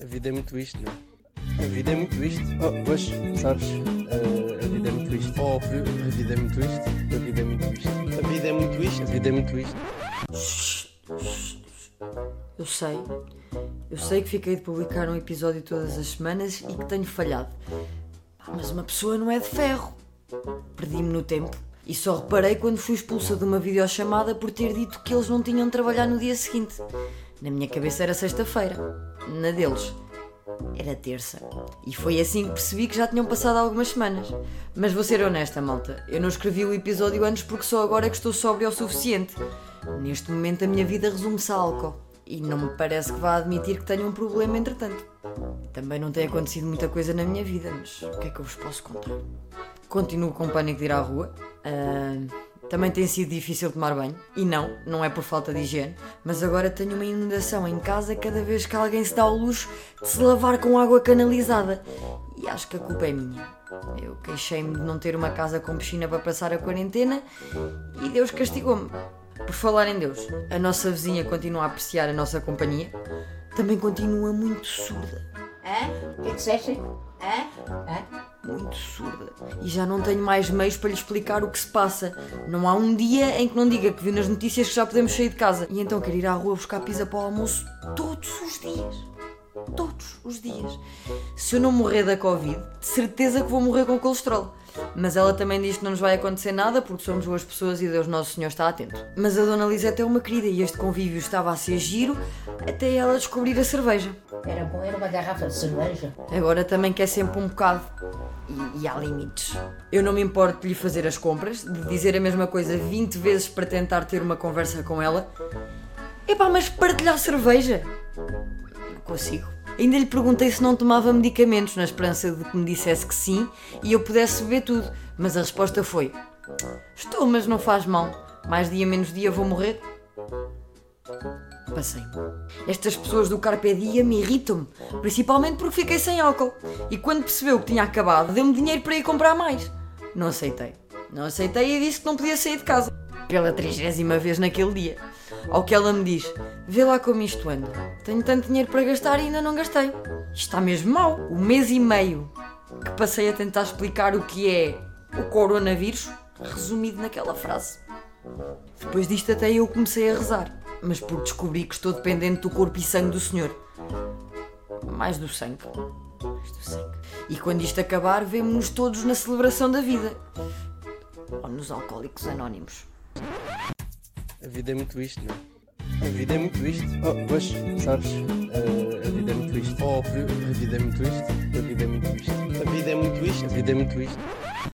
A vida é muito isto, não é? A vida é muito isto. Oh, pois, sabes? a vida é muito isto. Oh, filho, a vida é muito isto. A vida é muito isto. A vida é muito isto. A vida é muito isto. Eu sei. Eu sei que fiquei de publicar um episódio todas as semanas e que tenho falhado. Mas uma pessoa não é de ferro. Perdi-me no tempo. E só reparei quando fui expulsa de uma videochamada por ter dito que eles não tinham de trabalhar no dia seguinte. Na minha cabeça era sexta-feira. Na deles era terça. E foi assim que percebi que já tinham passado algumas semanas. Mas vou ser honesta, malta. Eu não escrevi o episódio antes porque só agora é que estou sóbrio o suficiente. Neste momento a minha vida resume-se a álcool. E não me parece que vá admitir que tenho um problema entretanto. Também não tem acontecido muita coisa na minha vida, mas o que é que eu vos posso contar? Continuo com pânico de ir à rua. Uh também tem sido difícil tomar banho. E não, não é por falta de higiene. Mas agora tenho uma inundação em casa cada vez que alguém se dá ao luxo de se lavar com água canalizada. E acho que a culpa é minha. Eu queixei-me de não ter uma casa com piscina para passar a quarentena e Deus castigou-me. Por falar em Deus, a nossa vizinha continua a apreciar a nossa companhia. Também continua muito surda. Hã? O que é disseste? Hã? Hã? Muito surda. E já não tenho mais meios para lhe explicar o que se passa. Não há um dia em que não diga que viu nas notícias que já podemos sair de casa. E então quero ir à rua buscar pizza para o almoço todos os dias. Todos os dias. Se eu não morrer da Covid, de certeza que vou morrer com colesterol. Mas ela também diz que não nos vai acontecer nada porque somos boas pessoas e Deus Nosso Senhor está atento. Mas a Dona Liseta é uma querida e este convívio estava a ser giro até ela descobrir a cerveja. Era bom, era uma garrafa de cerveja. Agora também quer sempre um bocado. E, e há limites. Eu não me importo de lhe fazer as compras, de dizer a mesma coisa 20 vezes para tentar ter uma conversa com ela. Epá, mas partilhar cerveja? Consigo. Ainda lhe perguntei se não tomava medicamentos, na esperança de que me dissesse que sim e eu pudesse beber tudo. Mas a resposta foi: Estou, mas não faz mal. Mais dia menos dia vou morrer. Passei. Estas pessoas do Carpe Diem me irritam-me, principalmente porque fiquei sem álcool. E quando percebeu que tinha acabado, deu-me dinheiro para ir comprar mais. Não aceitei. Não aceitei e disse que não podia sair de casa. Pela trigésima vez naquele dia. Ao que ela me diz: Vê lá como isto anda. Tenho tanto dinheiro para gastar e ainda não gastei. Isto está mesmo mal. O mês e meio que passei a tentar explicar o que é o coronavírus, resumido naquela frase. Depois disto, até eu comecei a rezar mas por descobrir que estou dependente do corpo e sangue do Senhor. Mais do sangue. Mais do sangue. E quando isto acabar, vemos-nos todos na celebração da vida. Ou nos alcoólicos anónimos. A vida é muito isto, não é? A vida é muito isto. Oh, pois, sabes? Uh, a vida é muito isto. Oh, a vida é muito isto. A vida é muito isto. A vida é muito isto. A vida é muito isto.